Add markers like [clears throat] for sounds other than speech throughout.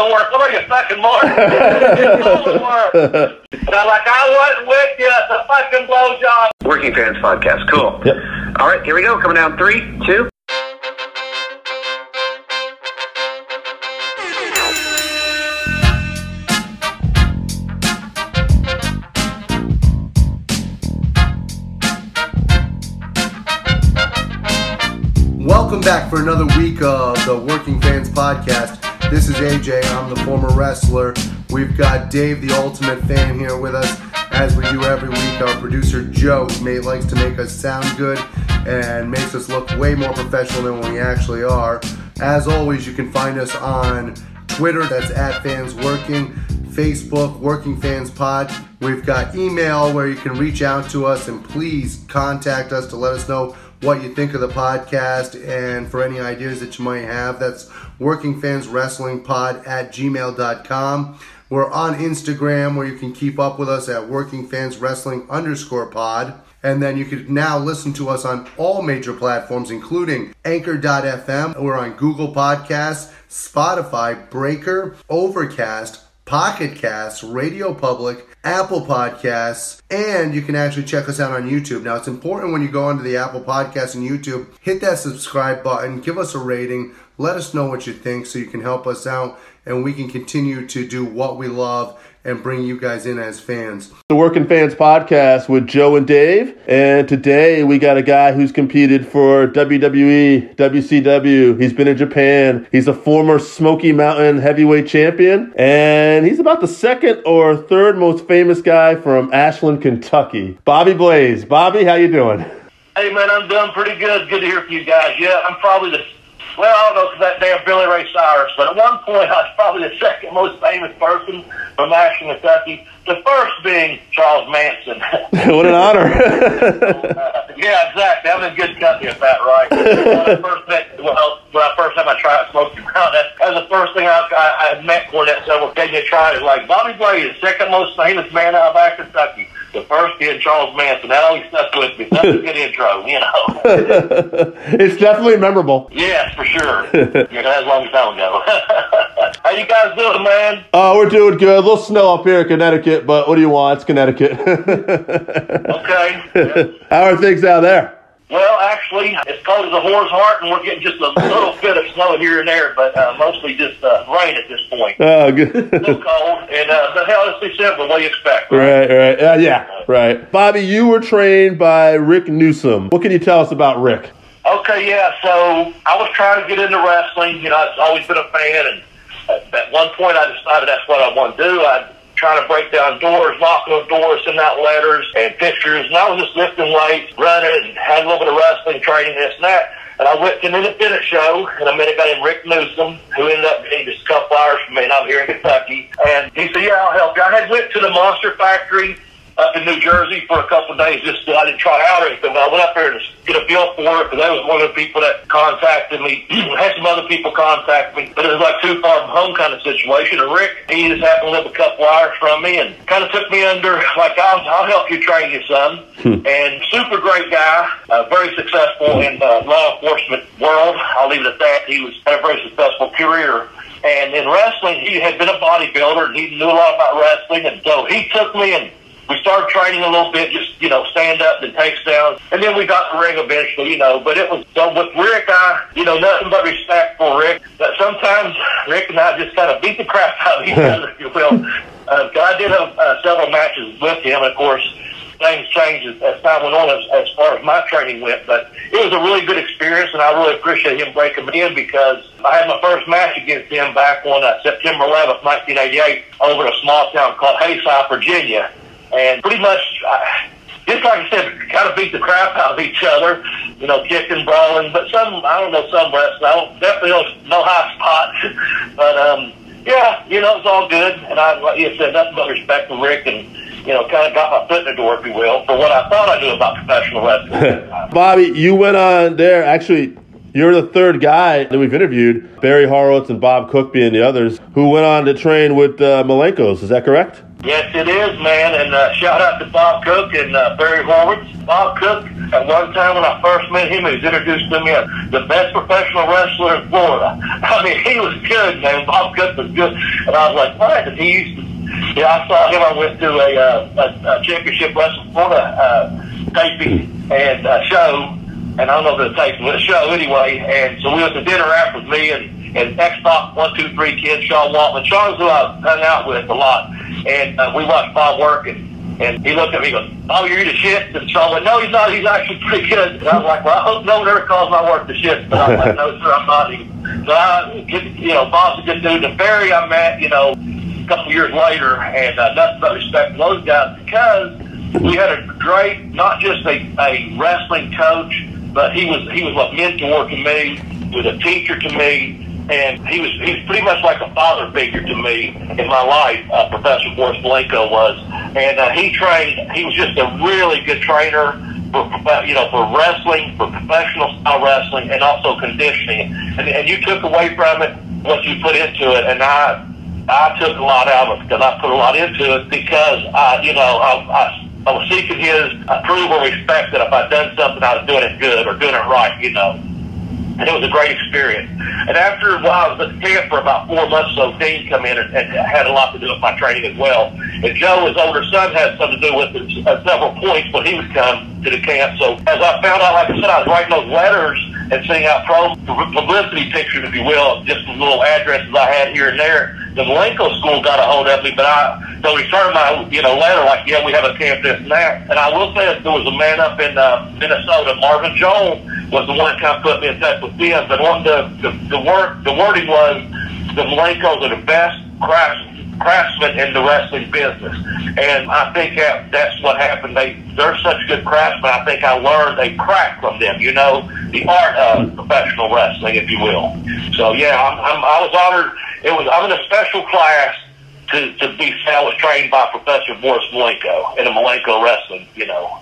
don't work. What are you, fucking Martin? it doesn't work. [laughs] Now, like I wasn't with you. It's a fucking blowjob. Working Fans Podcast. Cool. Yep. All right, here we go. Coming down three, two. Welcome back for another week of the Working Fans Podcast. This is AJ. I'm the former wrestler. We've got Dave, the ultimate fan, here with us as we do every week. Our producer Joe may likes to make us sound good and makes us look way more professional than we actually are. As always, you can find us on Twitter. That's at Fans Working. Facebook, Working Fans Pod. We've got email where you can reach out to us and please contact us to let us know what you think of the podcast and for any ideas that you might have. That's Working Fans Wrestling Pod at gmail.com. We're on Instagram where you can keep up with us at Working Fans Wrestling underscore pod. And then you can now listen to us on all major platforms, including Anchor.fm. We're on Google Podcasts, Spotify, Breaker, Overcast, Pocket Casts, Radio Public, Apple Podcasts, and you can actually check us out on YouTube. Now, it's important when you go onto the Apple Podcasts and YouTube, hit that subscribe button, give us a rating, let us know what you think so you can help us out and we can continue to do what we love and bring you guys in as fans. The Working Fans Podcast with Joe and Dave. And today we got a guy who's competed for WWE, WCW. He's been in Japan. He's a former Smoky Mountain heavyweight champion. And he's about the second or third most famous guy from Ashland, Kentucky. Bobby Blaze. Bobby, how you doing? Hey, man, I'm doing pretty good. Good to hear from you guys. Yeah, I'm probably the, well, I don't know, 'cause that damn Billy Ray Cyrus, but at one point I was probably the second most famous person from Ashland, Kentucky. The first being Charles Manson. [laughs] what an honor. Uh, [laughs] yeah, exactly. I'm in good company with that, right? [laughs] when I first met, well, when I first time I tried smoking around, that, that was the first thing I, I, I met Cornette several gave me a try. It was like Bobby Blaze, the second most famous man out of Ashland, Kentucky. The first being Charles Manson. That always stuck with me. That's a good [laughs] intro, you know. [laughs] it's definitely memorable. yes, for sure. [laughs] yeah, that's a long time ago. How you guys doing, man? Oh, we're doing good. A little snow up here in Connecticut, but what do you want? It's Connecticut. Okay. Yeah. How are things out there? Well, actually, it's cold as a whore's heart, and we're getting just a little bit of snow here and there, but uh, mostly just uh, rain at this point. Oh, good. A little cold, and uh, but hell, it's December. What do you expect? Right, right. Uh, yeah, right. Bobby, you were trained by Rick Newsom. What can you tell us about Rick? Okay, yeah. So I was trying to get into wrestling. You know, I've always been a fan, and at, at one point I decided that's what I want to do. I trying to break down doors, knock on doors, send out letters and pictures, and I was just lifting weights, running, and had a little bit of wrestling training, this and that. And I went to an independent show, and I met a guy named Rick Newsom, who ended up being just a couple hours from me, and I'm here in Kentucky. And he said, yeah, I'll help you. I had went to the Monster Factory up in New Jersey for a couple of days just I didn't try out or anything. But I went up there to get a feel for it because that was one of the people that contacted me. [clears throat] had some other people contact me, but it was like too far from home kind of situation. And Rick, he just happened to live a couple hours from me and kind of took me under, [laughs] like, I'll, I'll help you train you, son. and super great guy, uh, very successful in the law enforcement world. I'll leave it at that. He was had a very successful career. And in wrestling, he had been a bodybuilder and he knew a lot about wrestling. And so he took me and we started training a little bit, just, you know, stand up and takes down. And then we got the ring eventually, you know, but it was, so with Rick, I, you know, nothing but respect for Rick. But sometimes Rick and I just kind of beat the crap out of each other, if you will. Uh, I did have uh, several matches with him, of course. Things changed as, as time went on as, as far as my training went, but it was a really good experience, and I really appreciate him breaking me in because I had my first match against him back on uh, September 11th, 1988, over in a small town called Haysi, Virginia and pretty much, uh, just like I said, kind of beat the crap out of each other, you know, kicking, brawling. But some, I don't know, some wrestling. I don't definitely don't no high spots, [laughs] but um, yeah, you know, it's all good. And I, like you said, nothing but respect for Rick, and you know, kind of got my foot in the door, if you will, for what I thought I knew about professional wrestling. [laughs] Bobby, you went on there. Actually, you're the third guy that we've interviewed, Barry Horowitz and Bob Cook being the others, who went on to train with uh, Malenkos. Is that correct? Yes, it is, man. And uh, shout out to Bob Cook and uh, Barry Horowitz. Bob Cook at one time when I first met him, he was introduced to me as the best professional wrestler in Florida. [laughs] I mean, he was good, man. Bob Cook was good. And I was like, what? And he used to, yeah, I saw him. I went to a, uh, a, a championship wrestling Florida uh, taping and uh, show. And I don't know if it was taping, but a show anyway. And so we went to dinner after me and, and X-Pac, one, two, three kids, Sean Waltman. Sean's who I hung out with a lot. And uh, we watched Bob work and and he looked at me and goes, oh, you're the shit. And I went, no, he's not. He's actually pretty good. And I was like, well, I hope no one ever calls my work the shit. But I'm like, no, sir, I'm not. Even. So I, you know, Bob's a good dude. And Barry I met, you know, a couple years later, and uh, nothing but respect for those guys because we had a great, not just a, a wrestling coach, but he was he was a mentor to me, was a teacher to me, and he was he was pretty much like a father figure to me in my life. Uh, Professor Boris Malenko was, and uh, he trained. He was just a really good trainer for you know for wrestling, for professional style wrestling, and also conditioning. And, and you took away from it what you put into it, and I I took a lot out of it because I put a lot into it because I you know I. I I was seeking his approval, respect that if I'd done something, I was doing it good or doing it right, you know and it was a great experience. And after a while, I was at the camp for about four months, so Dean come in and, and had a lot to do with my training as well. And Joe, his older son, had something to do with it at several points when he would come to the camp. So as I found out, like I said, I was writing those letters and sending out pro publicity pictures, if you will, just the little addresses I had here and there. The Malenko school got a hold of me, but I, so returned my, you know, letter like, yeah, we have a camp, this and that. And I will say that there was a man up in uh, Minnesota, Marvin Jones, was the one that kind of put me in touch with them. But on the, the, the work, the wording was the Malenkos are the best crafts, craftsmen in the wrestling business. And I think that that's what happened. They, they're such good craftsmen. I think I learned a craft from them, you know, the art of professional wrestling, if you will. So yeah, I'm, I'm, I was honored. It was, I'm in a special class to, to be, I was trained by Professor Boris Malenko in a Malenko wrestling, you know.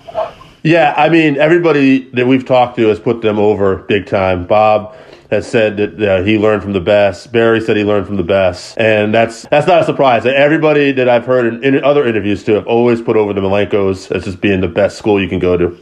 Yeah, I mean, everybody that we've talked to has put them over big time. Bob has said that uh, he learned from the best. Barry said he learned from the best, and that's that's not a surprise. Everybody that I've heard in, in other interviews too have always put over the Malenkos as just being the best school you can go to.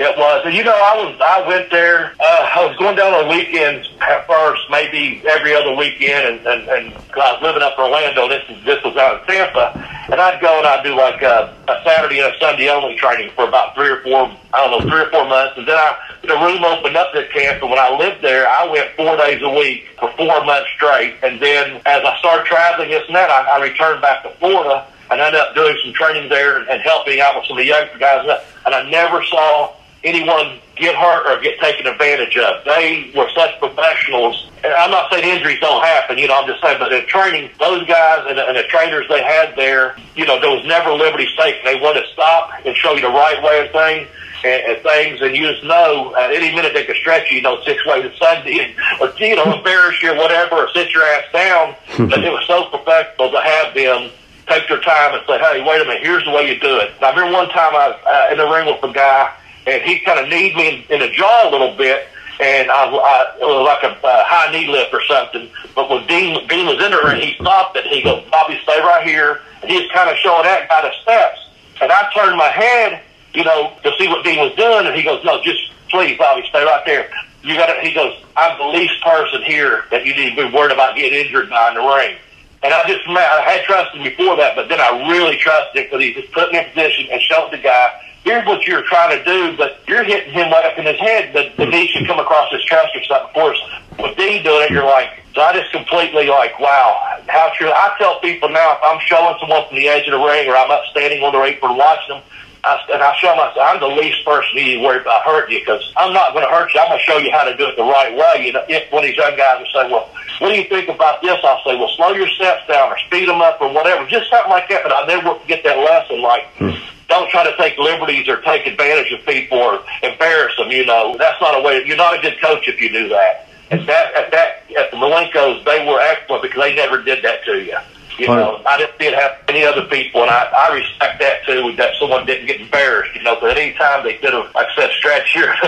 It was, and you know, I was I went there. Uh, I was going down on weekends at first, maybe every other weekend, and and, and I was living up in Orlando. This is this was out in Tampa, and I'd go and I'd do like a, a Saturday and a Sunday only training for about three or four, I don't know, three or four months, and then I the room opened up at camp, and when I lived there, I went four days a week for four months straight, and then as I started traveling this and that, I, I returned back to Florida and ended up doing some training there and, and helping out with some of the younger guys, and I never saw anyone get hurt or get taken advantage of. They were such professionals. And I'm not saying injuries don't happen, you know, I'm just saying, but in training, those guys and, and the trainers they had there, you know, there was never liberty taken. They wanted to stop and show you the right way of things. And, and things, and you just know at any minute they could stretch you, you know, six ways to Sunday, or you know, embarrass you or whatever, or sit your ass down. [laughs] but it was so professional to have them take their time and say, "Hey, wait a minute, here's the way you do it." I remember one time I was uh, in the ring with a guy, and he kind of kneed me in, in the jaw a little bit, and I, I it was like a uh, high knee lift or something. But when Dean Dean was in there, and he stopped it, he goes, "Bobby, stay right here." And he was kind of showing that guy the steps, and I turned my head, you know, to see what Dean was doing, and he goes, "No, just please, Bobby, stay right there." You got to. He goes, "I'm the least person here that you need to be worried about getting injured by in the ring." And I just, I had trusted him before that, but then I really trusted him because he just put me in position and showed the guy here's what you're trying to do, but you're hitting him right up in his head. The, the knee should come across his chest or something. Of course, with Dean doing it, you're like, so I just completely like, wow, how true. I tell people now, if I'm showing someone from the edge of the ring or I'm up standing on the apron watching them, I, and I show myself, I'm the least person you need worry about hurting you because I'm not going to hurt you. I'm going to show you how to do it the right way. You know, if one of these young guys will say, well, what do you think about this? I'll say, well, slow your steps down or speed them up or whatever. Just something like that. But I never forget that lesson. Like, hmm don't try to take liberties or take advantage of people or embarrass them. You know, that's not a way. You're not a good coach if you do that. At that, at that, at the Malenkos, they were excellent because they never did that to you. You know, I didn't see it happen any other people, and I, I respect that too. That someone didn't get embarrassed. You know, because at any time they could have, like I said, stretch here, [laughs]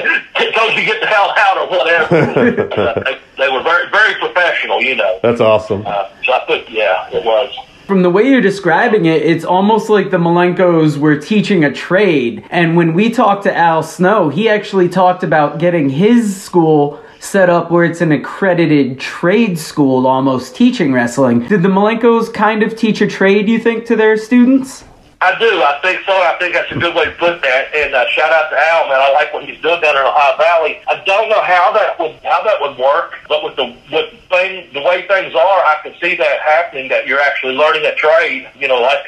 told you get the hell out or whatever. uh, [laughs] they, they were very, very professional. You know. That's awesome. Uh, so I think, yeah, it was. From the way you're describing it, it's almost like the Malenkos were teaching a trade. And when we talked to Al Snow, he actually talked about getting his school set up where it's an accredited trade school almost teaching wrestling. Did the Malenkos kind of teach a trade, you think, to their students? I do. I think so. I think that's a good way to put that. And uh, shout out to Al, man. I like what he's doing down in Ohio Valley. I don't know how that would how that would work, but with the with thing the way things are, I can see that happening. That you're actually learning a trade. You know, like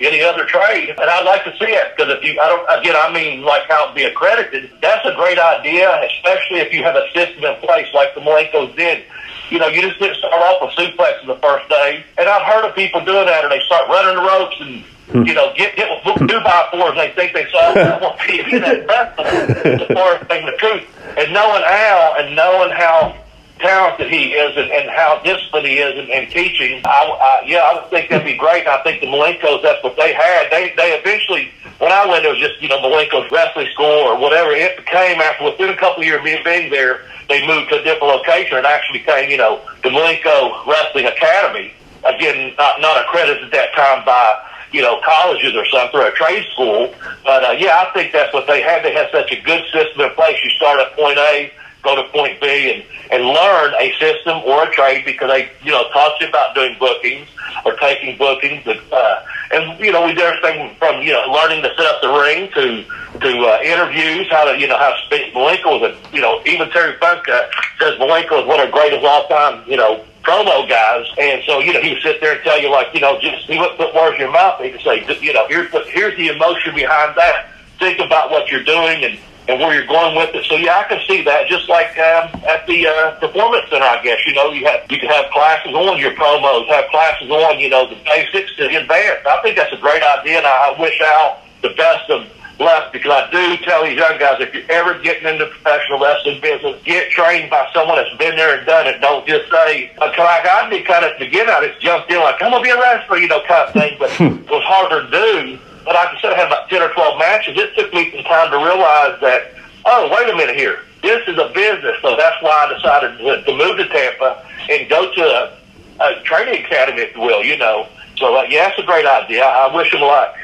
any other trade. And I'd like to see it because if you, I don't, again, I mean like how it be accredited. That's a great idea, especially if you have a system in place like the Malenkos did. You know, you just didn't start off with suplexes the first day. And I've heard of people doing that, and they start running the ropes and hmm. you know, get get two by fours and they think they saw that one TV. That's the far thing, the truth. And knowing Al and knowing how talented he is and, and how disciplined he is in, in teaching, I, I, yeah, I think that'd be great. I think the Malenkos, that's what they had. They they eventually, when I went, it was just you know Malenkos wrestling school or whatever. It became after within a couple of years of me being there, they moved to a different location and actually became you know the Malenko Wrestling Academy. Again, not not accredited at that time by you know, colleges or something, or a trade school. But uh, yeah, I think that's what they had. They had such a good system in place. You start at point A, go to point B, and and learn a system or a trade because they, you know, taught you about doing bookings or taking bookings. Uh, and you know, we did everything from you know learning to set up the ring to to uh, interviews, how to you know how to speak. Malenko was a you know even Terry Funk uh, says Malenko is one of the greatest all time you know promo guys. And so, you know, he would sit there and tell you, like, you know, just he wouldn't put words in your mouth. He would say, you know, here's the, here's the emotion behind that. Think about what you're doing and, and where you're going with it. So yeah, I can see that. Just like um, at the uh, performance center, I guess you know you have you can have classes on your promos, have classes on you know the basics to advance. I think that's a great idea, and I, I wish Al the best of left because I do tell these young guys if you're ever getting into professional wrestling business, get trained by someone that's been there and done it. Don't just say, like I did kind of at the beginning, I just jumped in like, I'm going to be a wrestler, you know, kind of thing, but it was harder to do. But like I said, I had about 10 or 12 matches. It took me some time to realize that, oh, wait a minute here. This is a business. So that's why I decided to, to move to Tampa and go to a, a training academy, if you will, you know. So, uh, yeah, that's a great idea. I wish him luck.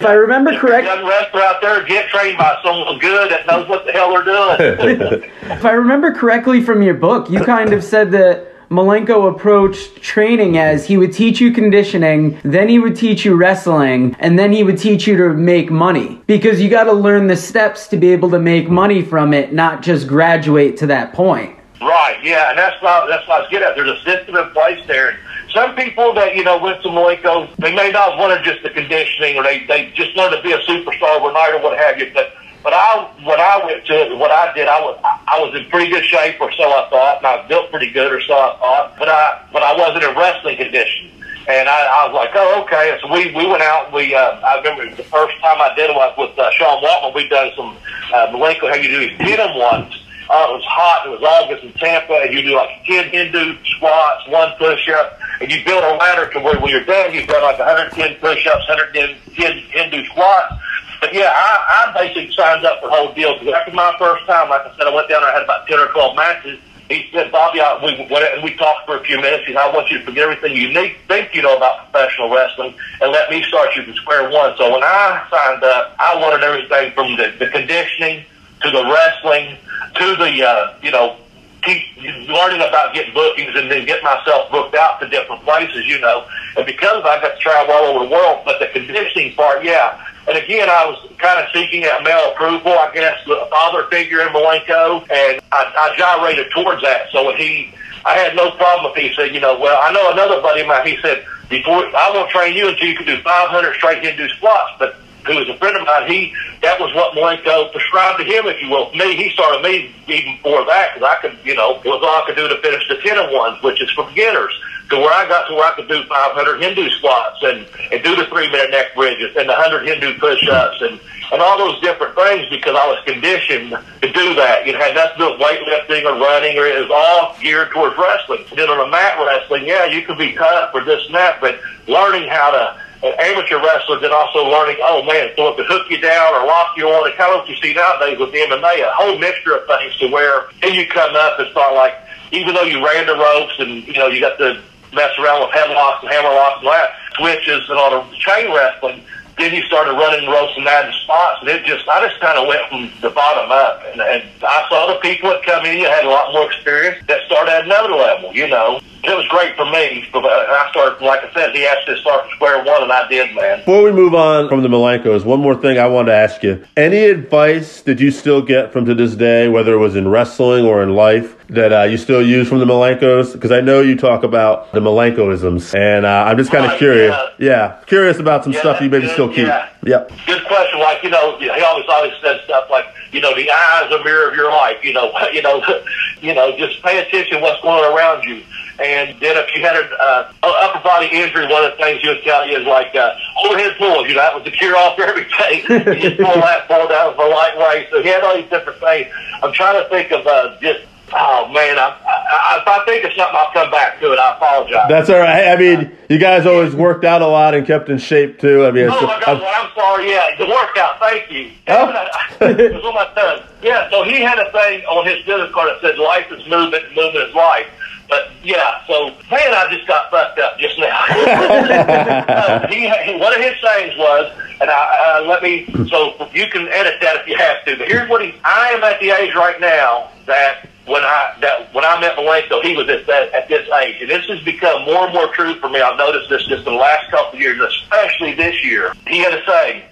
If I remember correctly, young wrestler out there get trained by someone good that knows what the hell they're doing. [laughs] if I remember correctly from your book, you kind of said that Malenko approached training as he would teach you conditioning, then he would teach you wrestling, and then he would teach you to make money. Because you got to learn the steps to be able to make money from it, not just graduate to that point. Right, yeah, and that's why that's why I was getting at. There's a system in place there. Some people that you know went to Malenko, they may not want to just the conditioning, or they they just learn to be a superstar overnight or what have you. But but I when I went to what I did, I was I was in pretty good shape, or so I thought, and I built pretty good, or so I thought. But I but I wasn't in wrestling condition. And I, I was like, oh, okay. So we, we went out. And we uh, I remember the first time I did it was with uh, Sean Waltman. We'd done some uh, Malenko, how you do these denim ones uh, it was hot. It was August in Tampa, and you do like 10 Hindu squats, one push-up, and you build a ladder to where when you're done, you've done like 110 push-ups, 110 Hindu squats. But yeah, I, I basically signed up for the whole deal because after my first time, like I said, I went down there, I had about 10 or 12 matches. He said, Bobby, I, we went and we talked for a few minutes. He said, I want you to forget everything you need, think you know about professional wrestling and let me start you from square one. So when I signed up, I wanted everything from the, the conditioning to the wrestling to the, uh, you know, keep learning about getting bookings and then get myself booked out to different places, you know. And because I got to travel all over the world, but the conditioning part, yeah. And again, I was kind of seeking out male approval, I guess, the father figure in Malenko, and I, I gyrated towards that. So when he, I had no problem if he said, you know, well, I know another buddy of mine, he said, before, I won't train you until you can do 500 straight Hindu squats, but who was a friend of mine, he that was what Malenko prescribed to him, if you will. Me, he started me even before that because I could, you know, it was all I could do to finish the ten and ones, which is for beginners. To where I got to where I could do 500 Hindu squats and and do the three minute neck bridges and the 100 Hindu push ups and and all those different things because I was conditioned to do that. You know, had nothing to do with weightlifting or running, or it was all geared towards wrestling. And then on a mat wrestling, yeah, you can be tough for this and that, but learning how to an amateur wrestler then also learning, oh man, so if it hook you down or lock you on, it kind of what you see nowadays with the MMA, a whole mixture of things to where then you come up, it's not like, even though you ran the ropes and, you know, you got to mess around with headlocks and hammerlocks and that, switches and all the chain wrestling, then you started running ropes and nine spots, and it just I just kind of went from the bottom up, and, and I saw the people that come in, you had a lot more experience that started at another level, you know. It was great for me, but uh, I started, like I said, he asked to start from square one, and I did, man. Before we move on from the Malenkos, one more thing I wanted to ask you. Any advice did you still get from to this day, whether it was in wrestling or in life, that uh, you still use from the Malenkos? Because I know you talk about the Malenkoisms, and uh, I'm just kind of Right, curious. yeah. Yeah. curious about some Yeah, stuff you maybe that's still keep. yeah. Yep. Good question. Like you know, he always always says stuff like, you know, the eye is a mirror of your life. You know, [laughs] you know, [laughs] you know, just pay attention to what's going on around you. And then if you had an uh, upper body injury, one of the things he would tell you is like uh, overhead pulls. You know, that was the cure all for [laughs] everything. you just pull that, pull down for lightweight. So he had all these different things. I'm trying to think of uh, just. Oh man, I, I, if I think of something, I'll come back to it. I apologize. That's all right. I mean, you guys always worked out a lot and kept in shape too. I mean, Oh my God! Well, I'm sorry. Yeah, the workout. Thank you. Oh. [laughs] it was on my tongue. Yeah. So he had a thing on his business card that said "Life is movement, and movement is life." But yeah, so man, I just got fucked up just now. uh, [laughs] [laughs] he, he, one of his sayings was, and I, uh, let me. So you can edit that if you have to. But here's what he. I am at the age right now that when I that when I met Malenko, he was at that at this age, and this has become more and more true for me. I've noticed this just in the last couple of years, especially this year. He had a saying: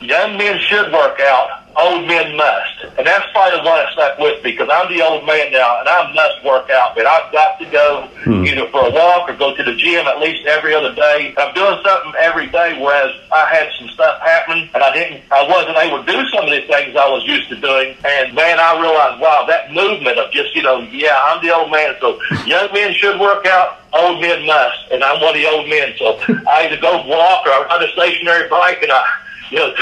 "Young men should work out." Old men must, and that's probably the one that stuck with me because I'm the old man now, and I must work out. But I've got to go hmm. either for a walk or go to the gym at least every other day. I'm doing something every day, whereas I had some stuff happening, and I didn't, I wasn't able to do some of these things I was used to doing. And man, I realized, wow, that movement of just you know, yeah, I'm the old man, so young men should work out old men must, and I'm one of the old men. So I either go walk or I ride a stationary bike, and I, you know,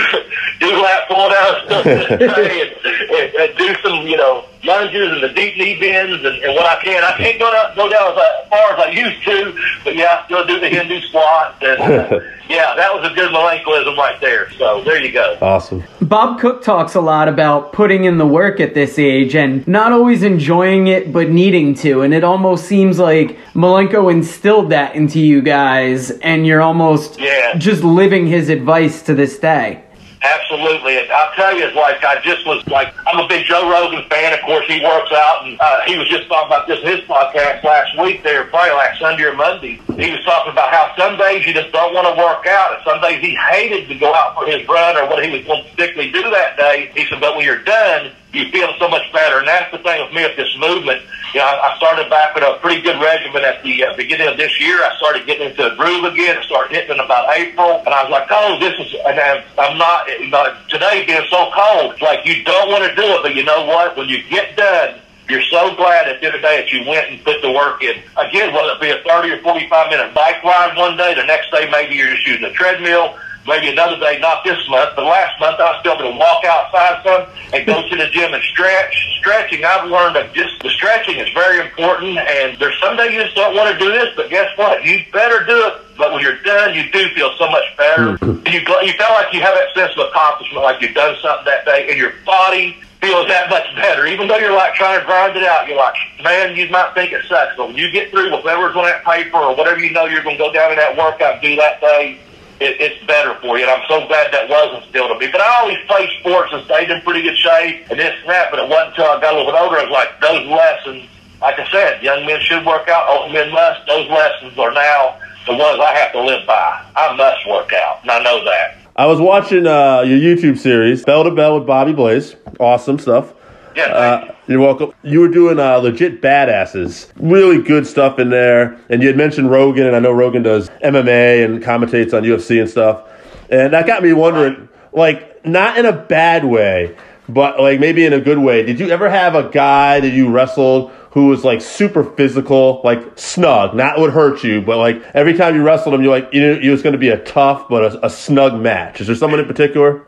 do lat pull down [laughs] stuff and, and, and do some, you know, lunges and the deep knee bends and, and what I can. I can't go down, go down as far as I used to, but yeah, I still do the Hindu squat. And uh, [laughs] yeah, that was a good Malenkoism right there. So there you go. awesome. Bob Cook talks a lot about putting in the work at this age and not always enjoying it, but needing to. And it almost seems like Malenko instilled that into you guys, and you're almost Yeah. just living his advice to this day. Absolutely. And I'll tell you, it's like I just was like, I'm a big Joe Rogan fan. Of course, he works out, and uh, he was just talking about this in his podcast last week there, probably last Sunday or Monday. He was talking about how some days you just don't want to work out, and some days he hated to go out for his run or what he was going to particularly do that day. He said, but when you're done, you feel so much better. And that's the thing with me with this movement. You know, I I started back with a pretty good regimen at the uh, beginning of this year. I started getting into a groove again. I started hitting in about April, and I was like, "Oh, this is." And I'm, I'm not. You know, today being so cold, it's like you don't want to do it, but you know what? When you get done, you're so glad at the end of the day that you went and put the work in. Again, whether it be a 30 or 45 minute bike ride one day, the next day maybe you're just using a treadmill. Maybe another day, not this month, but last month I was still able to walk outside some and go to the gym and stretch. Stretching, I've learned that just the stretching is very important. And there's some days you just don't want to do this, but guess what? You better do it. But when you're done, you do feel so much better. Mm-hmm. you you feel like you have that sense of accomplishment, like you've done something that day, and your body feels that much better. Even though you're like trying to grind it out, you're like, man, you might think it sucks, but when you get through whatever's on that paper or whatever you know you're going to go down in that workout and do that day, it, it's better for you. And I'm so glad that wasn't still to me. But I always played sports and stayed in pretty good shape and this and that. But it wasn't until I got a little bit older, it was like those lessons. Like I said, young men should work out, old men must. Those lessons are now the ones I have to live by. I must work out, and I know that. I was watching uh, your YouTube series, Bell to Bell with Bobby Blaze. Awesome stuff. Yeah, Uh, you're welcome. You were doing uh, legit badasses. Really good stuff in there. And you had mentioned Rogan, and I know Rogan does MMA and commentates on UFC and stuff. And that got me wondering, like, not in a bad way, but like maybe in a good way. Did you ever have a guy that you wrestled who was like super physical, like snug, not would hurt you, but like every time you wrestled him, you're like, you knew it was going to be a tough but a, a snug match. Is there someone in particular?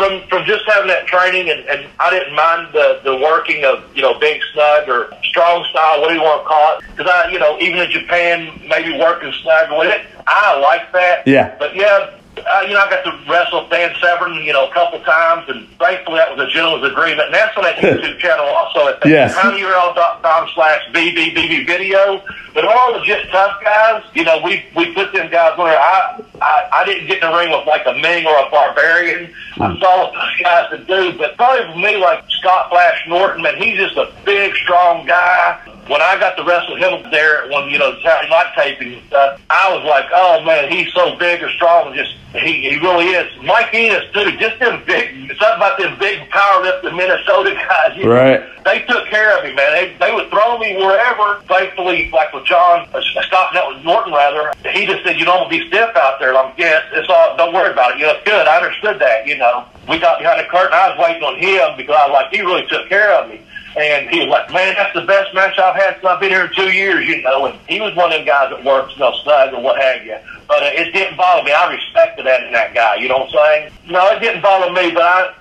From from just having that training and, and I didn't mind the the working of you know being snug or strong style, what do you want to call it. Because I you know even in Japan maybe working snug with it, I like that. Yeah. But yeah, uh, you know, I got to wrestle Dan Severn, you know, a couple times, and thankfully that was a gentleman's agreement. And that's on that [laughs] YouTube channel also at Yes. tinyurl.com slash BBBB video. But all legit tough guys, you know, we we put them guys on there. I, I, I didn't get in the ring with like a Meng or a Barbarian. I saw what those guys could do, but probably for me, like Scott Flash Norton, man, he's just a big, strong guy when I got to wrestle him there when you know Saturday night taping and stuff, I was like, oh man, he's so big and strong. And just he, he really is. Mike Enos too. Just them big something about them big powerlifting Minnesota [laughs] guys. You know, Right. They took care of me, man. They, they would throw me wherever. Thankfully, like with John, uh, Scott, that was Norton rather. He just said, you don't want to be stiff out there. And I'm yes, it's all. Don't worry about it. You know, it's good. I understood that. You know, we got behind the curtain. I was waiting on him because I was like, he really took care of me. And he was like, man, that's the best match I've had since I've been here in two years, you know. And he was one of them guys that works, you know, snug or what have you. But uh, it didn't bother me. I respected that in that guy. You know what I'm saying? No, it didn't bother me, but I,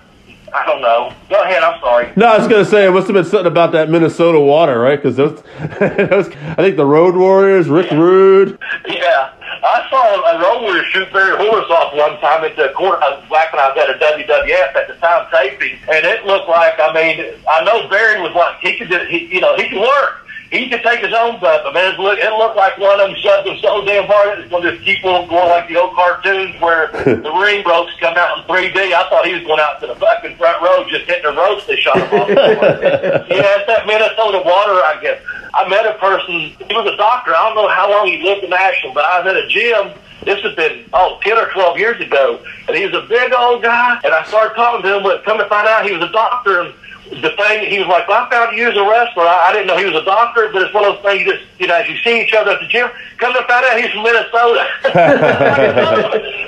I don't know. Go ahead. I'm sorry. No, I was gonna say it must have been something about that Minnesota water, right? Because those, [laughs] those, I think the Road Warriors, Rick Rude. Yeah. I saw a road warrior shoot Barry Horowitz off one time at the court uh, back when I was at a WWF at the time taping, and it looked like I mean I know Barry was like he could just, he, you know he could work. He could take his own butt, but man, it looked, it looked like one of them shoved him so damn hard it's going to just keep on going like the old cartoons where [laughs] the ring ropes come out in 3D. I thought he was going out to the fucking front row just hitting the ropes they shot him off. [laughs] yeah, it's that Minnesota water, I guess. I met a person, he was a doctor. I don't know how long he lived in Ashland, but I was at a gym. This has been, oh, 10 or 12 years ago. And he was a big old guy. And I started talking to him, but come to find out he was a doctor. And the thing, he was like, well, I found you as a wrestler. I, I didn't know he was a doctor, but it's one of those things you just, you know, as you see each other at the gym, come to find out he's from Minnesota.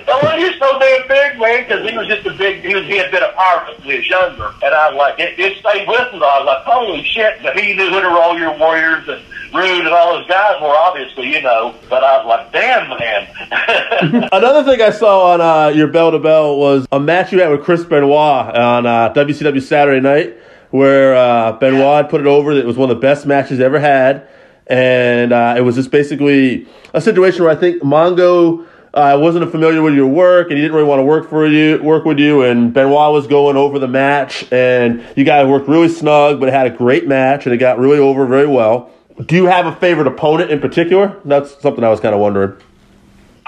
oh, he's so damn big, man, because he was just a big, he, was, he had been a pirate when he was younger. And I was like, it, it stayed with him. I was like, holy shit. But he knew who to Road Warriors and Rude and all those guys were obviously, you know. But I was like, damn, man. [laughs] Another thing I saw on uh, your bell to bell was a match you had with Chris Benoit on uh, WCW Saturday Night, where uh, Benoit put it over. It was one of the best matches ever had, and uh, it was just basically a situation where I think Mongo. Uh, wasn't familiar with your work, and he didn't really want to work for you, work with you. And Benoit was going over the match, and you guys worked really snug, but it had a great match, and it got really over very well. Do you have a favorite opponent in particular? That's something I was kind of wondering.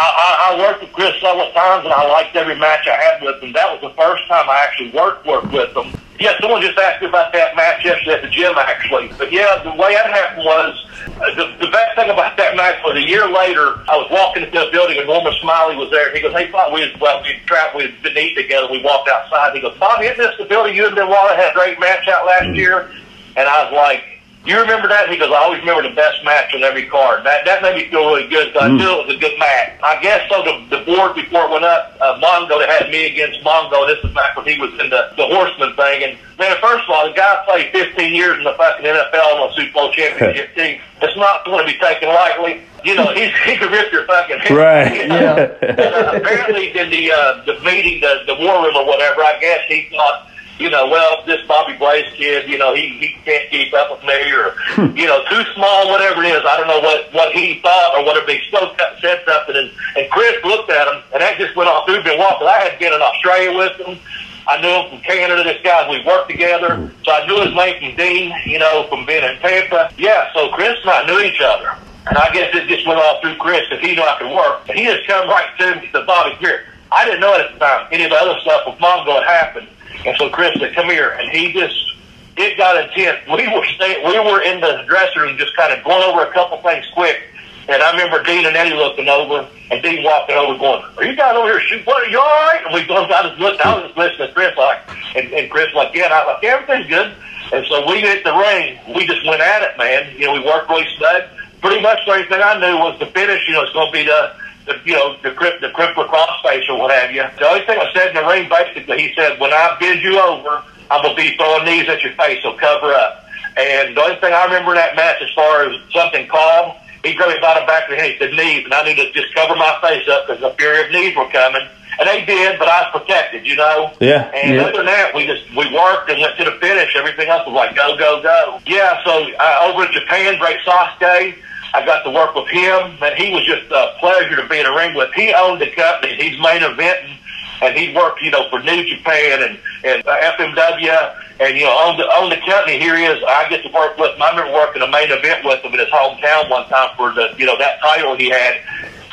I, I, worked with Chris several times, and I liked every match I had with him. That was the first time I actually worked worked with him. Yeah, someone just asked me about that match yesterday at the gym, actually. But yeah, the way that happened was uh, the, the best thing about that match was a year later, I was walking into the building, and Norman Smiley was there. He goes, "Hey, Bob, we well, we trapped, we had been eating together. We walked outside. He goes, Bob, isn't this the building you and Benoit had a great match out last year?" And I was like. You remember that? He goes, I always remember the best match on every card. That that made me feel really good because I knew it was a good match. I guess so. The, the board before it went up, uh, Mongo they had me against Mongo. This was back when he was in the the Horseman thing. And man, first of all, the guy played 15 years in the fucking NFL on a Super Bowl championship [laughs] team. It's not going to be taken lightly. You know, he he could rip your fucking head. Right. You know? and, uh, apparently, in the uh, the meeting, the the war room or whatever, I guess he thought you know, well, this Bobby Blaze kid, you know, he, he can't keep up with me or, hmm. you know, too small, whatever it is. I don't know what, what he thought or whatever. He spoke up, said something. And, and Chris looked at him and that just went off through been walking. I had been in Australia with him. I knew him from Canada, this guy. We worked together. Hmm. So I knew his name from Dean, you know, from being in Tampa. Yeah, so Chris and I knew each other. And I guess it just went off through Chris because he knew I could work. And he just come right to me and said, Bobby, here. I didn't know it at the time. Any of the other stuff with Mongo had happened. And so Chris said, "Come here," and he just it got intense. We were staying, we were in the dressing room, just kind of going over a couple things quick. And I remember Dean and Eddie looking over, and Dean walking over, going, "Are you guys over here shooting? What? Are you all right?" And we both got just looked. I was just listening to Chris like, and, and Chris like, "Yeah," and I like, "Everything's good." And so we hit the ring. We just went at it, man. You know, we worked really snug. Pretty much the only thing I knew was the finish. You know, it's going to be the the, you know, the crypt, the crippler crossface or what have you. The only thing I said in the ring, basically, he said, when I bend you over, I'm going to be throwing knees at your face, so cover up. And the only thing I remember in that match as far as something calm, he grabbed me by the back of the head, he said, knees, and I needed to just cover my face up because the fury of knees were coming. And they did, but I was protected, you know? Yeah. And Yeah. other than that, we just, we worked and went to the finish. Everything else was like, go, go, go. Yeah, so uh, over in Japan, Great Sasuke, I got to work with him, and he was just a pleasure to be in a ring with. He owned the company. He's main eventing, and he worked, you know, for New Japan and and FMW, and you know, owned the owned the company. Here he is. I get to work with him. I remember working a main event with him in his hometown one time for the, you know, that title he had.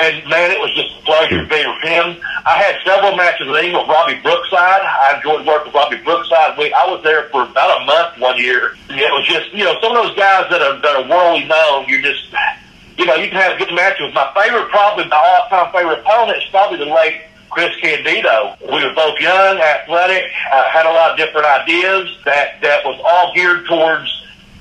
And man, it was just a pleasure to be with him. I had several matches with him with Robbie Brookside. I enjoyed working with Robbie Brookside. We, I was there for about a month one year. It was just, you know, some of those guys that are that are worldly known. You're just, you know, you can have good matches. With my favorite, probably my all-time favorite opponent is probably the late Chris Candido. We were both young, athletic, uh, had a lot of different ideas that that was all geared towards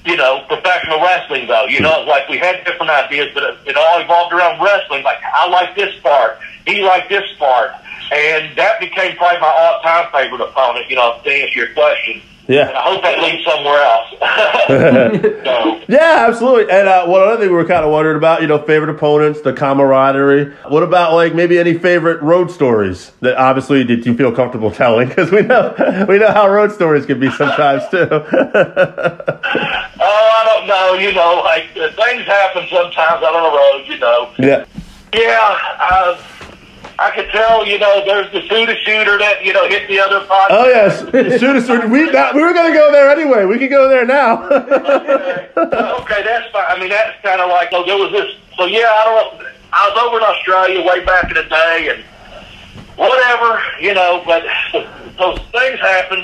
you know, professional wrestling though. You know, like we had different ideas, but it, it all evolved around wrestling. Like I like this part, he liked this part, and that became probably my all-time favorite opponent. You know, to answer your question. Yeah. I hope that leads somewhere else. [laughs] so, [laughs] Yeah, absolutely. And uh, one other thing we were kind of wondering about, you know, favorite opponents, the camaraderie. What about like maybe any favorite road stories that obviously did you feel comfortable [laughs] telling? Because we know we know how road stories can be sometimes too. oh, I don't know. You know, like things happen sometimes out on the road. You know. yeah. Yeah. Uh, I could tell, you know, there's the shooter shooter that, you know, hit the other pot. Oh yes, shoot us. We that, we were going to go there anyway. We could go there now. [laughs] okay, okay, that's fine. I mean, that's kind of like, so there was this, so yeah, I don't know. I was over in Australia way back in the day and whatever, you know, but [laughs] so things happen,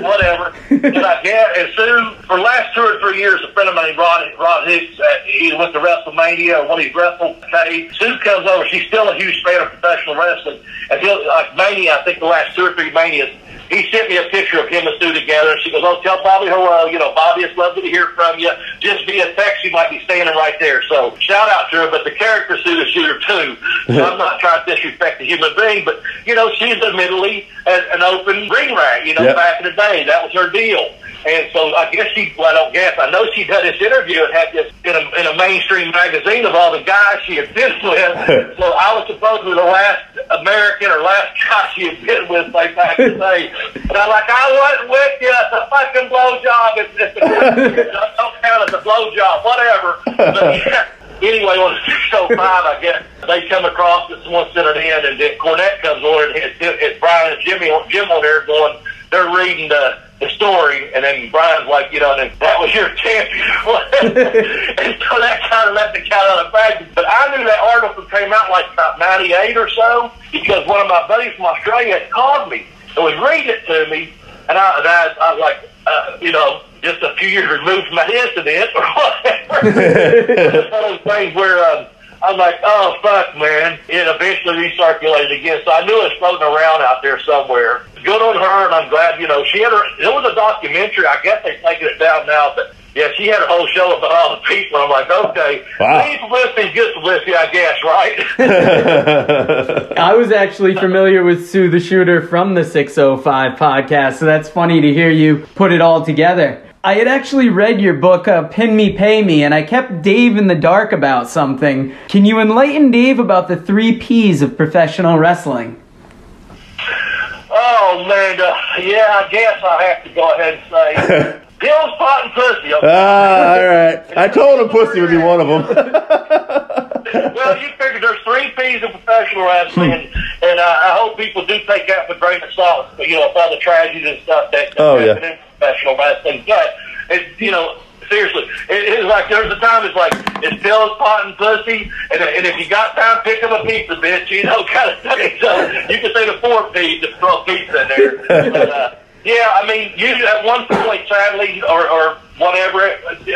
[laughs] whatever. and I get, and Sue, for the last two or three years, a friend of mine, Rod, Rod Hicks, uh, he went to WrestleMania, when he wrestled, okay, Sue comes over, she's still a huge fan of professional wrestling, and he'll, like Mania, I think the last two or three Manias, he sent me a picture of him and Sue together, and she goes, oh, tell Bobby hello, you know, Bobby, it's lovely to hear from you. Just via text, you might be standing right there. So shout out to her, but the character Sue is shooter too. So I'm [laughs] not trying to disrespect the human being, but, you know, she's admittedly an, an open ring rat, you know, Yep. back in the day. That was her deal. And so I guess she, well, I don't guess, I know she done this interview and had this in a, in a mainstream magazine of all the guys she had been [laughs] with. [laughs] so I was supposed to be the last American or last guy she had been with, like back in the [laughs] day. And I'm like, I wasn't with you. It's a fucking blowjob. It's, it's a, don't count as a blowjob, whatever. But yeah. Anyway, on 605, I guess they come across that someone sent it in, and then Cornette comes on, and it's, it's Brian and Jimmy, Jim on there going, they're reading the, the story, and then Brian's like, you know, and that was your champion. [laughs] and so that kind of let the cat out of the bag. But I knew that article came out like about 98 or so, because one of my buddies from Australia had called me and was reading it to me, and I, and I, I was like, uh, you know, just a few years removed from that incident or whatever. it's [laughs] one of those things where um, I'm like, oh fuck, man. It eventually recirculated again, so I knew it was floating around out there somewhere. Good on her, and I'm glad. You know, she had her. It was a documentary. I guess they've taken it down now, but. Yeah, she had a whole show about all the people. I'm like, okay, Wow. need publicity, good publicity, I guess, right? [laughs] I was actually familiar with Sue the Shooter from the 605 podcast, so that's funny to hear you put it all together. I had actually read your book, uh, Pin Me, Pay Me, and I kept Dave in the dark about something. Can you enlighten Dave about the three P's of professional wrestling? oh man, uh, yeah, I guess I have to go ahead and say [laughs] pills, pot, and pussy. Okay? ah, all right. I told him pussy would be one of them. well, you figure there's three P's of professional wrestling, and, and uh, I hope people do take that with a grain of salt. But you know, with all the tragedies and stuff that, that Oh, yeah. happen in professional wrestling. But it, you know, seriously, it, it's like there's a time it's like it's pills, pot, and pussy, and, and if you got time, pick up a pizza, bitch. You know, [laughs] kind of thing. So you can say the four P's to throw pizza in there. But, uh, yeah, I mean, usually at one point, sadly, or, or whatever,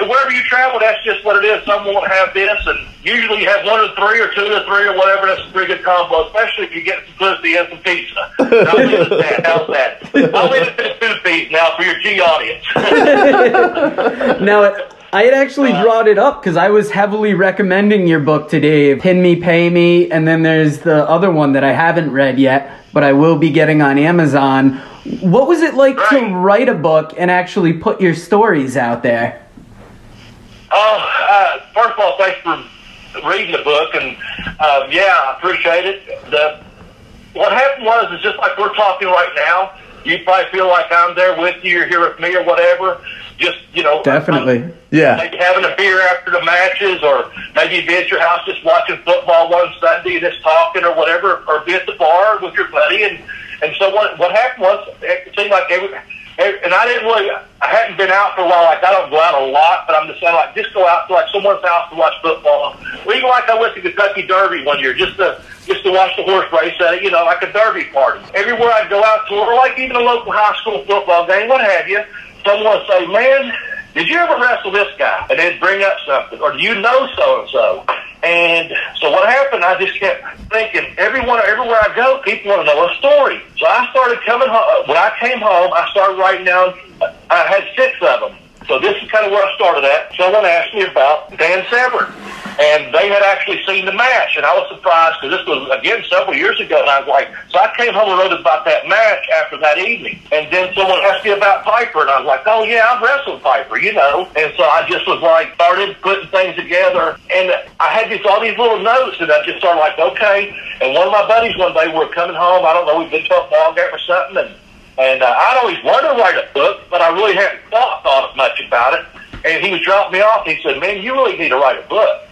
wherever you travel, that's just what it is. Some won't have this, and usually you have one or three, or two or three, or whatever. That's a pretty good combo, especially if you get some pussy and some pizza. [laughs] I'll leave it at that. How's that? I'll leave it at two P's now for your G audience. [laughs] Now, I had actually brought it up because I was heavily recommending your book to Dave, Pin Me, Pay Me, and then there's the other one that I haven't read yet, but I will be getting on Amazon. What was it like to write a book and actually put your stories out there? Oh, uh, first of all, thanks for reading the book, and um, yeah, I appreciate it. The what happened was is just like we're talking right now. You probably feel like I'm there with you, you're here with me, or whatever. Just you know, Definitely. Yeah. maybe having a beer after the matches, or maybe be at your house just watching football one Sunday and just talking or whatever, or be at the bar with your buddy. And and so what what happened was it seemed like every. And I didn't really, I hadn't been out for a while. Like, I don't go out a lot, but I'm just saying, like, just go out to, like, someone's house to watch football. Or even like I went to Kentucky Derby one year just to, just to watch the horse race at, it, you know, like a Derby party. Everywhere I'd go out to, or like even a local high school football game, what have you, someone say, man, did you ever wrestle this guy? And they'd bring up something. Or do you know so-and-so? And so what happened, I just kept thinking, everyone, everywhere I go, people want to know a story. So I started coming home. When I came home, I started writing down, I had six of them. So this is kind of where I started at. Someone asked me about Dan Severn. And they had actually seen the match. And I was surprised because this was, again, several years ago. And I was like, so I came home and wrote about that match after that evening. And then someone asked me about Piper. And I was like, oh, yeah, I've wrestled Piper, you know. And so I just was like, started putting things together. And I had these, all these little notes. And I just started like, okay. And one of my buddies one day, we were coming home. I don't know, we'd been to a ball game or something. And and uh, I'd always wanted to write a book, but I really hadn't thought thought much about it. And he was dropping me off. And he said, "Man, you really need to write a book."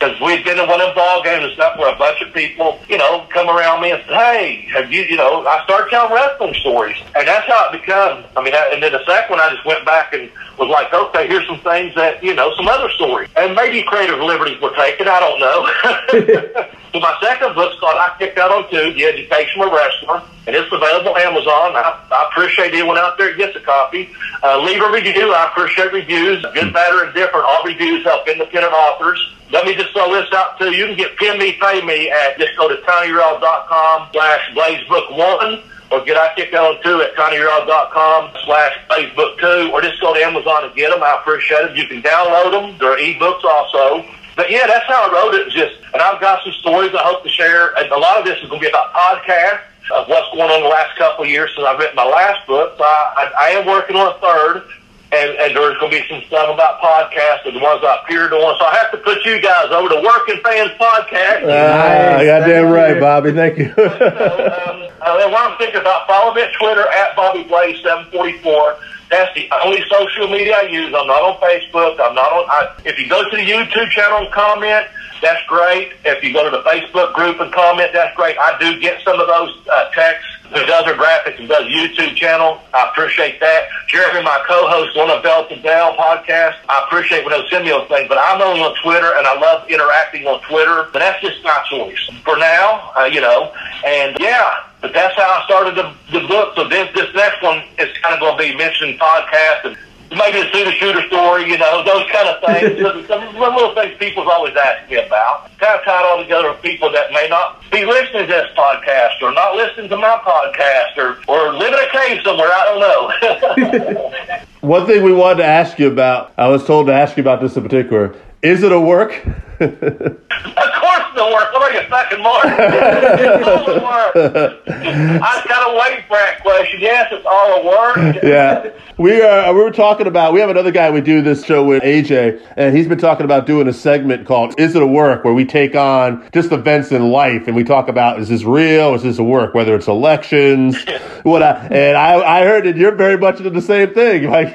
Because we'd been to one of them ball games and stuff where a bunch of people, you know, come around me and say, "Hey, have you?" You know, I started telling wrestling stories, and that's how it became. I mean, and then the second one, I just went back and was like, "Okay, here's some things that you know, some other stories, and maybe creative liberties were taken. I don't know." [laughs] So my second book's called I Kicked Out on Two, The Educational Wrestler, and it's available on Amazon. I, I appreciate anyone out there that gets a copy. Uh, leave a review. I appreciate reviews. Good, bad, or indifferent. All reviews help independent authors. Let me just throw this out too. You can get Pin Me, Pay Me at just go to tinyurl.com slash blazebook1 or get Kicked Out on Two at tinyurl.com slash blazebook two or just go to Amazon and get them. I appreciate them. You can download them. They're ebooks also. But yeah, that's how I wrote it. Just, and I've got some stories I hope to share. And a lot of this is going to be about podcasts of what's going on the last couple of years since I've written my last book. So I, I, I am working on a third. And, and there's going to be some stuff about podcasts and the ones I appeared on. So I have to put you guys over to Working Fans Podcast. Ah, Nice. goddamn Thank right, you. Bobby. Thank you. So, um, uh, and what I'm thinking about, follow me at Twitter at Bobby Blaze 744. That's the only social media I use. I'm not on Facebook. I'm not on. I, if you go to the YouTube channel and comment, that's great. If you go to the Facebook group and comment, that's great. I do get some of those uh, texts. Who does graphics and does YouTube channel? I appreciate that. Jeremy, my co-host, one of Bell to Bell podcast. I appreciate when they send me those things, but I'm only on Twitter, and I love interacting on Twitter. But that's just my choice for now, uh, you know. And yeah, but that's how I started the, the book. So this this next one is kind of going to be mentioned podcast and maybe a shooter shooter story, you know, those kind of things. [laughs] some, some little things people's always asking me about. Kind of tied all together with people that may not be listening to this podcast or not listening to my podcast or, or live in a cave somewhere. I don't know. [laughs] One thing we wanted to ask you about, I was told to ask you about this in particular. Is it a work? Of course the work. What are you, fucking Mark? [laughs] it's all a work. I of waiting for that question. Yes, it's all a work. yeah. We are we were talking about we have another guy we do this show with AJ and he's been talking about doing a segment called Is It a Work where we take on just events in life and we talk about is this real, is this a work, whether it's elections, [laughs] what I, and I I heard that you're very much into the same thing. [laughs] Like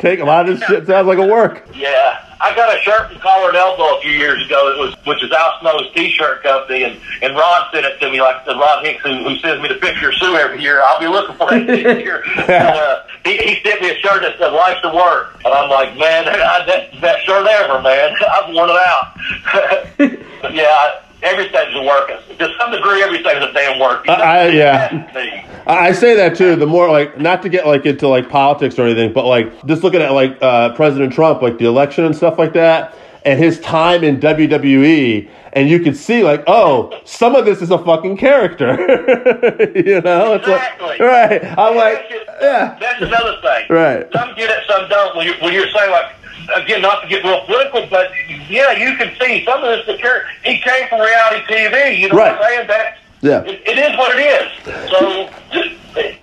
take a lot of this shit sounds like a work. Yeah. I got a shirt from Collar and a few years ago. It was, which is Al Snow's T-shirt company, and and Rod sent it to me. Like the Rod Hicks, who, who sends me the picture of Sue every year. I'll be looking for it this year. [laughs] But, uh, he, he sent me a shirt that said "Life's a Work," and I'm like, man, [laughs] that that, that shirt ever, man. [laughs] I've worn it out. but yeah, everything's a work. To some degree, everything's a damn work. I- I- yeah. I I say that too. The more like not to get like into like politics or anything, but like just looking at like uh, President Trump, like the election and stuff like that, and his time in WWE, and you can see like, oh, some of this is a fucking character. [laughs] you know, it's Exactly. like right. I'm like, that's, yeah, that's another thing. Right. Some get it, some don't. When you're, when you're saying like, again, not to get real political, but yeah, you can see some of this. The character, he came from reality TV. You know what Right. I'm saying? That Yeah. it, it is what it is. So, just,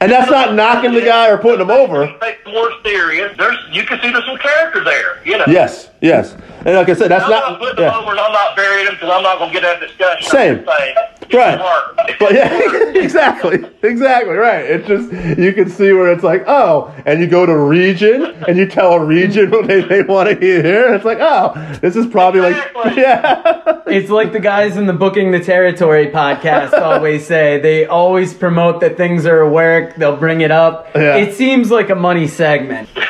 And that's not knocking the guy or putting him over. More serious. There's you can see there's some character there. You know. yes, yes. And like I said, that's I'm not not. putting them Yeah. over, and I'm not burying them because I'm not going to get that discussion. Same. I'm just saying, Right. But yeah, [laughs] exactly, exactly right. It's just you can see where it's like, oh, and you go to region and you tell a region what they, they want to hear. And it's like, oh, this is probably Exactly. like, [laughs] yeah, It's like the guys in the Booking the Territory podcast [laughs] always say. They always promote that things are at work. They'll bring it up. Yeah. It seems like a money segment. Man,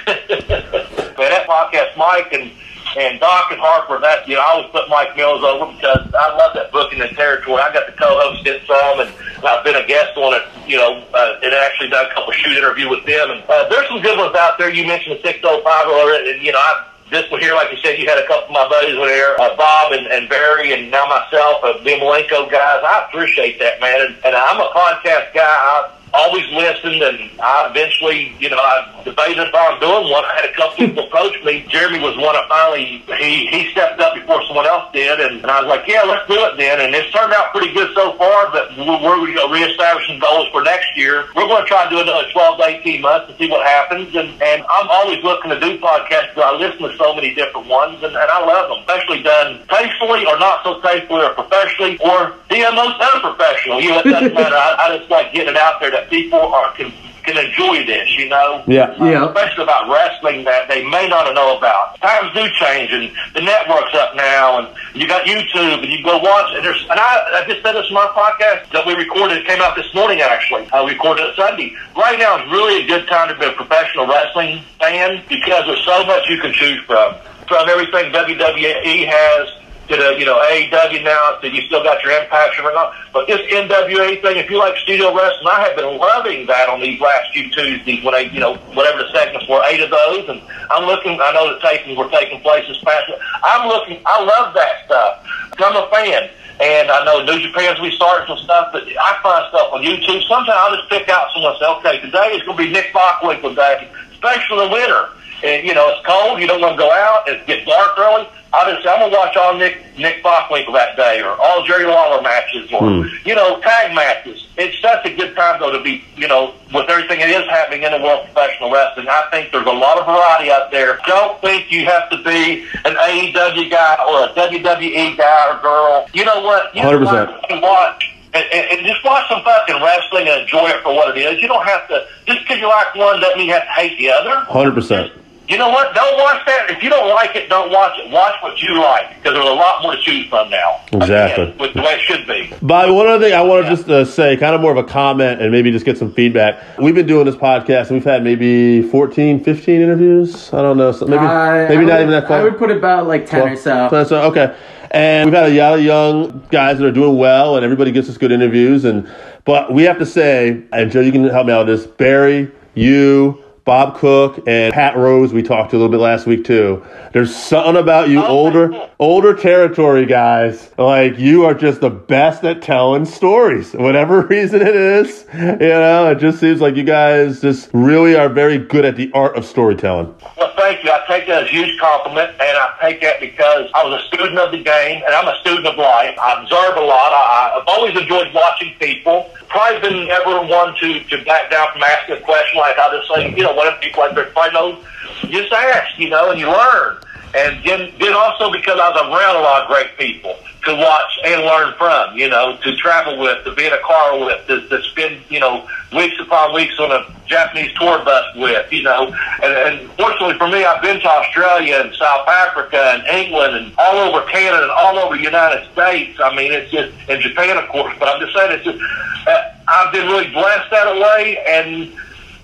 that podcast, Mike and and Doc and Harper, that you know, I always put Mike Mills over because I love that Booking the Territory. I got to co-host it some, and I've been a guest on it. You know, uh, and actually done a couple shoot interview with them. And uh, there's some good ones out there. You mentioned the 605 earlier, and you know, I. This one here, like you said, you had a couple of my buddies were there, uh, Bob and, and Barry, and now myself, uh, the Malenko guys. I appreciate that, man. And, and I'm a podcast guy. I, always listened, and I eventually, you know, I debated on doing one. I had a couple people approach me. Jeremy was one that finally he he stepped up before someone else did, and, and I was like, yeah, let's do it then. And it's turned out pretty good so far. But we're, we're you know, reestablishing goals for next year. We're going to try to do another 12 to 18 months to see what happens. And and I'm always looking to do podcasts because I listen to so many different ones, and, and I love them, especially done tastefully or not so tastefully or professionally or the most unprofessional. You know, it doesn't [laughs] matter. I, I just like getting it out there that people are can can enjoy this. You know. yeah, uh, Yeah. Especially about wrestling that they may not know about. Times do change, and the network's up now, and you got YouTube, and you can go watch it. There's, and I, I just said this in my podcast that we recorded. It came out this morning, actually. Uh, I recorded it Sunday. Right now is really a good time to be a professional wrestling fan because there's so much you can choose from. From everything WWE has to the, you know, AEW now, so you still got your impact and whatnot. But this NWA thing, if you like studio wrestling, I have been loving that on these last few Tuesdays when I, you know, whatever the segments were, eight of those. And I'm looking, I know the tapings were taking place this past I'm looking, I love that stuff. I'm a fan. And I know New Japan's we started some stuff, but I find stuff on YouTube. Sometimes I'll just pick out someone and say, okay, today is going to be Nick Bockwinkel day, especially the winter. And, you know, it's cold, you don't want to go out, it gets dark early. I just, I'm going to watch all Nick, Nick Bockwinkel that day, or all Jerry Lawler matches, or, hmm. you know, tag matches. It's such a good time, though, to be, you know, with everything that is happening in the world of professional wrestling. I think there's a lot of variety out there. Don't think you have to be an AEW guy or a WWE guy or girl. You know what? You 100%. like to watch and, and, and just watch some fucking wrestling and enjoy it for what it is. You don't have to just because you like one doesn't mean you have to hate the other. hundred percent. You know what? Don't watch that. If you don't like it, don't watch it. Watch what you like because there's a lot more to choose from now. Exactly. Again, with the way it should be. Bobby, one other thing I want to just uh, say, kind of more of a comment and maybe just get some feedback. We've been doing this podcast and we've had maybe 14, 15 interviews. I don't know. So maybe I- maybe I not would- even that close. I would put about like 10 or so. So, so, okay. And we've had a lot of young guys that are doing well, and everybody gets us good interviews. And but we have to say, and Joe, you can help me out with this. Barry, you, Bob Cook, and Pat Rose, we talked to a little bit last week too. There's something about you, Oh, older, older territory guys. Like you are just the best at telling stories, whatever [laughs] reason it is. You know, it just seems like you guys just really are very good at the art of storytelling. Well, thank you. I take that as a huge compliment, and I take that because I was a student of the game, and I'm a student of life. I observe a lot. I, I've always enjoyed watching people. Probably been never one to, to back down from asking a question like I just say, you know, whatever people like their probably know, just ask, you know, and you learn. And then, then also because I was around a lot of great people to watch and learn from, you know, to travel with, to be in a car with, to, to spend, you know, weeks upon weeks on a Japanese tour bus with, you know. And, and fortunately for me, I've been to Australia and South Africa and England and all over Canada and all over the United States. I mean, it's just, and Japan, of course, but I'm just saying it's just, uh, I've been really blessed that way. And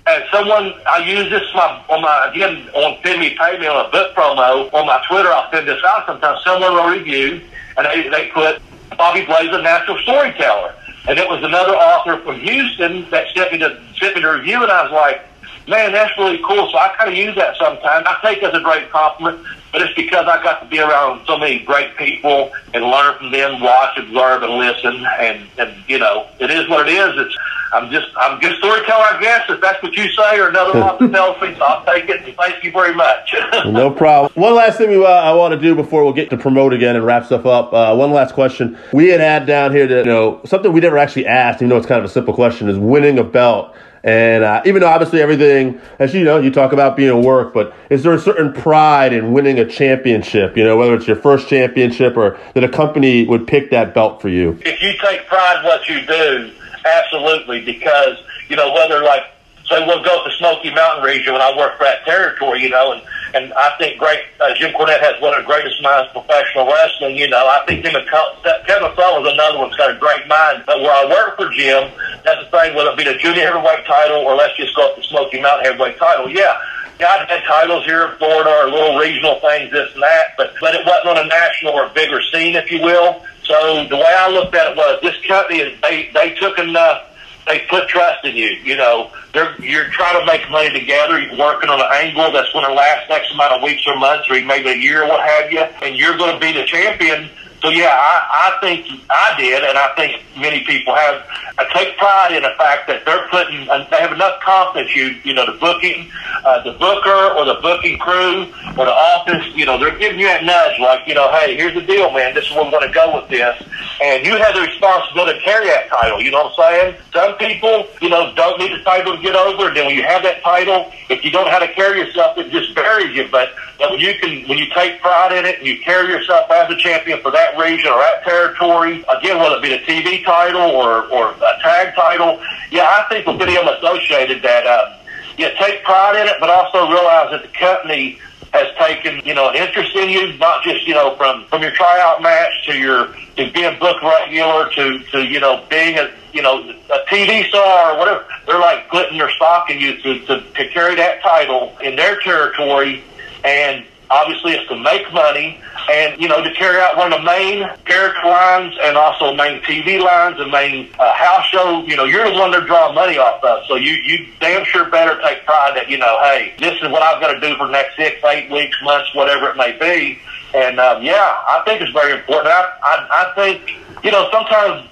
as someone, I use this my, on my, again, on Pin Me, Pay Me on a book promo. On my Twitter, I'll send this out sometimes. Someone will review, and they, they put Bobby Blaze, a natural storyteller. And it was another author from Houston that sent me to, sent me to review, and I was like, man, that's really cool. So I kind of use that sometimes. I take it as a great compliment, but it's because I got to be around so many great people and learn from them, watch, observe, and listen. And, and you know, it is what it is. It's I'm just I'm a good storyteller, I guess. If that's what you say, or another author tells me, so I'll take it. Thank you very much. [laughs] No problem. One last thing we, uh, I want to do before we'll get to promote again and wrap stuff up. Uh, one last question. We had had down here that, you know, something we never actually asked, even though it's kind of a simple question, is winning a belt. And uh, even though obviously everything, as you know, you talk about being at work, but is there a certain pride in winning a championship? You know, whether it's your first championship or that a company would pick that belt for you. If you take pride in what you do, absolutely, because you know whether like say we'll go to Smoky Mountain region when I work for that territory, you know, and and I think great uh, Jim Cornette has one of the greatest minds in professional wrestling. You know, I think him and Kevin Sullivan, is another one's got a great mind. But where I work for Jim, that's the thing. Whether it be the junior heavyweight title or let's just go up to Smoky Mountain heavyweight title, yeah. Yeah, I've had titles here in Florida or little regional things, this and that, but but it wasn't on a national or bigger scene, if you will. So the way I looked at it was this company, they they took enough they put trust in you. You know, they're you're trying to make money together. You're working on an angle that's going to last X amount of weeks or months, or maybe a year, or what have you, and you're going to be the champion. So yeah, I, I think I did, and I think many people have. I take pride in the fact that they're putting, they have enough confidence. You, you know, the booking, uh, the booker or the booking crew or the office. You know, they're giving you that nudge, like, you know, hey, here's the deal, man. This is where we're going to go with this, and you have the responsibility to carry that title. You know what I'm saying? Some people, you know, don't need the title to get over, and then when you have that title, if you don't know how to carry yourself, it just buries you. But but when you can, when you take pride in it and you carry yourself as a champion for that region or that territory, again, whether it be the TV title or, or a tag title, yeah, I think with them associated that, uh, yeah, take pride in it, but also realize that the company has taken, you know, an interest in you, not just, you know, from, from your tryout match to your, to being booked regular to, to, you know, being a, you know, a TV star or whatever. They're like putting their stock in you to, to, to carry that title in their territory and obviously it's to make money and you know to carry out one of the main character lines and also main TV lines and main uh, house show. You know, you're the one they're drawing money off of, so you you damn sure better take pride that you know, hey, this is what I've got to do for the next six, eight weeks, months, whatever it may be. And um, yeah, I think it's very important. I, I I think you know sometimes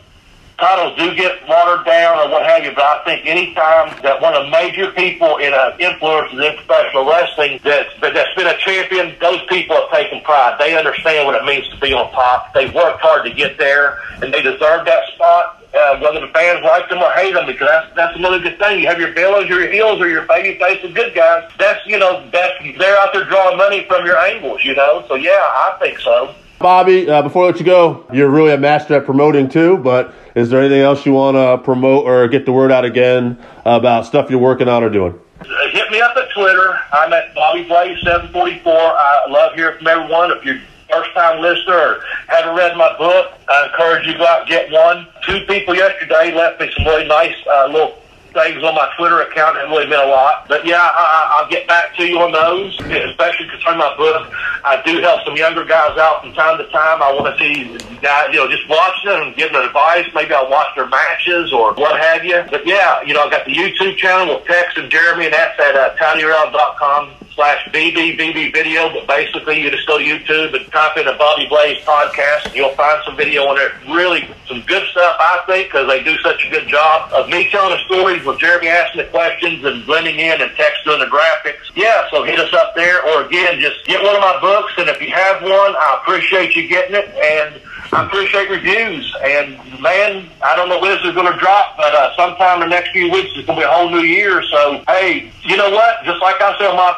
titles do get watered down or what have you, but I think any time that one of the major people in a influences in professional wrestling that's, that's been a champion, those people have taken pride. They understand what it means to be on top. They've worked hard to get there, and they deserve that spot. Uh, whether the fans like them or hate them, because that's that's another good thing. You have your villains, your heels, or your baby face and good guys. That's you know that's they're out there drawing money from your angles, you know. So yeah, I think so. Bobby, uh, before I let you go, you're really a master at promoting too, but is there anything else you want to promote or get the word out again about stuff you're working on or doing? Uh, hit me up at Twitter. I'm at Bobby Blaze 744. I love hearing from everyone. If you're first time listener or haven't read my book, I encourage you to go out and get one. Two people yesterday left me some really nice uh, little things on my Twitter account that really meant a lot. But yeah, I, I'll get back to you on those, especially concerning my book. I do help some younger guys out from time to time. I want to see guys, you know, just watching them and giving them advice. Maybe I'll watch their matches or what have you. But yeah, you know, I got the YouTube channel with Tex and Jeremy, and that's at uh, tinyurl.com slash BBBB video, but basically you just go to YouTube and type in a Bobby Blaze podcast and you'll find some video on there. Really some good stuff, I think, because they do such a good job of me telling the stories with Jeremy asking the questions and blending in and Tex doing the graphics. Yeah, so hit us up there or again, just get one of my books and if you have one, I appreciate you getting it and I appreciate reviews. And man, I don't know when this is going to drop, but uh, sometime in the next few weeks it's going to be a whole new year. So hey, you know what? Just like I said on my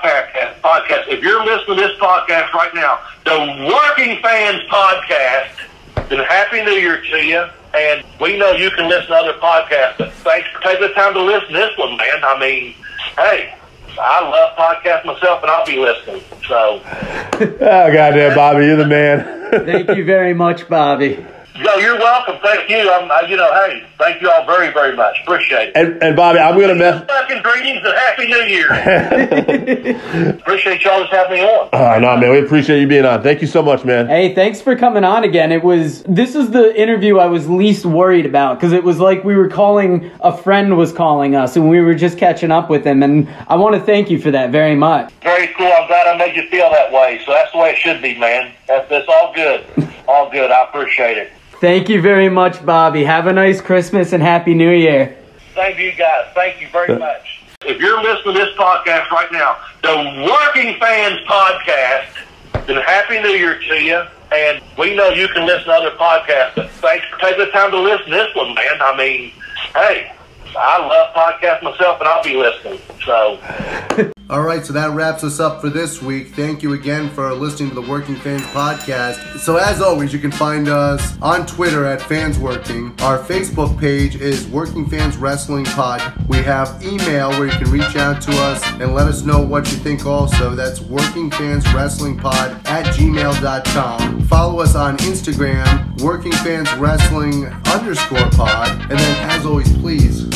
podcast, if you're listening to this podcast right now, the Working Fans Podcast, then Happy New Year to you. And we know you can listen to other podcasts, but thanks for taking the time to listen to this one, man. I mean, hey, I love podcasts myself, and I'll be listening. So, [laughs] oh goddamn, Bobby, you're the man. Thank you very much, Bobby. No, you're welcome. Thank you. I'm, I, you know, hey, thank you all very, very much. Appreciate it. And, and Bobby, I'm going to mess. Fucking greetings and happy New Year. [laughs] appreciate y'all just having me on. Uh, no, man, we appreciate you being on. Thank you so much, man. Hey, thanks for coming on again. It was this is the interview I was least worried about because it was like we were calling a friend was calling us and we were just catching up with him. And I want to thank you for that very much. Very cool. I'm glad I made you feel that way. So that's the way it should be, man. That's, that's all good. [laughs] all good. I appreciate it. Thank you very much, Bobby. Have a nice Christmas and Happy New Year. Thank you, guys. Thank you very uh, much. If you're listening to this podcast right now, the Working Fans Podcast, then Happy New Year to you. And we know you can listen to other podcasts, but thanks for taking the time to listen to this one, man. I mean, hey, I love podcasts myself, and I'll be listening. So. [laughs] All right, so that wraps us up for this week. Thank you again for listening to the Working Fans podcast. So, as always, you can find us on Twitter at Fans Working. Our Facebook page is Working Fans Wrestling Pod. We have email where you can reach out to us and let us know what you think also. That's Working Fans Wrestling Pod at gmail.com. Follow us on Instagram, Working Fans Wrestling underscore pod. And then, as always, please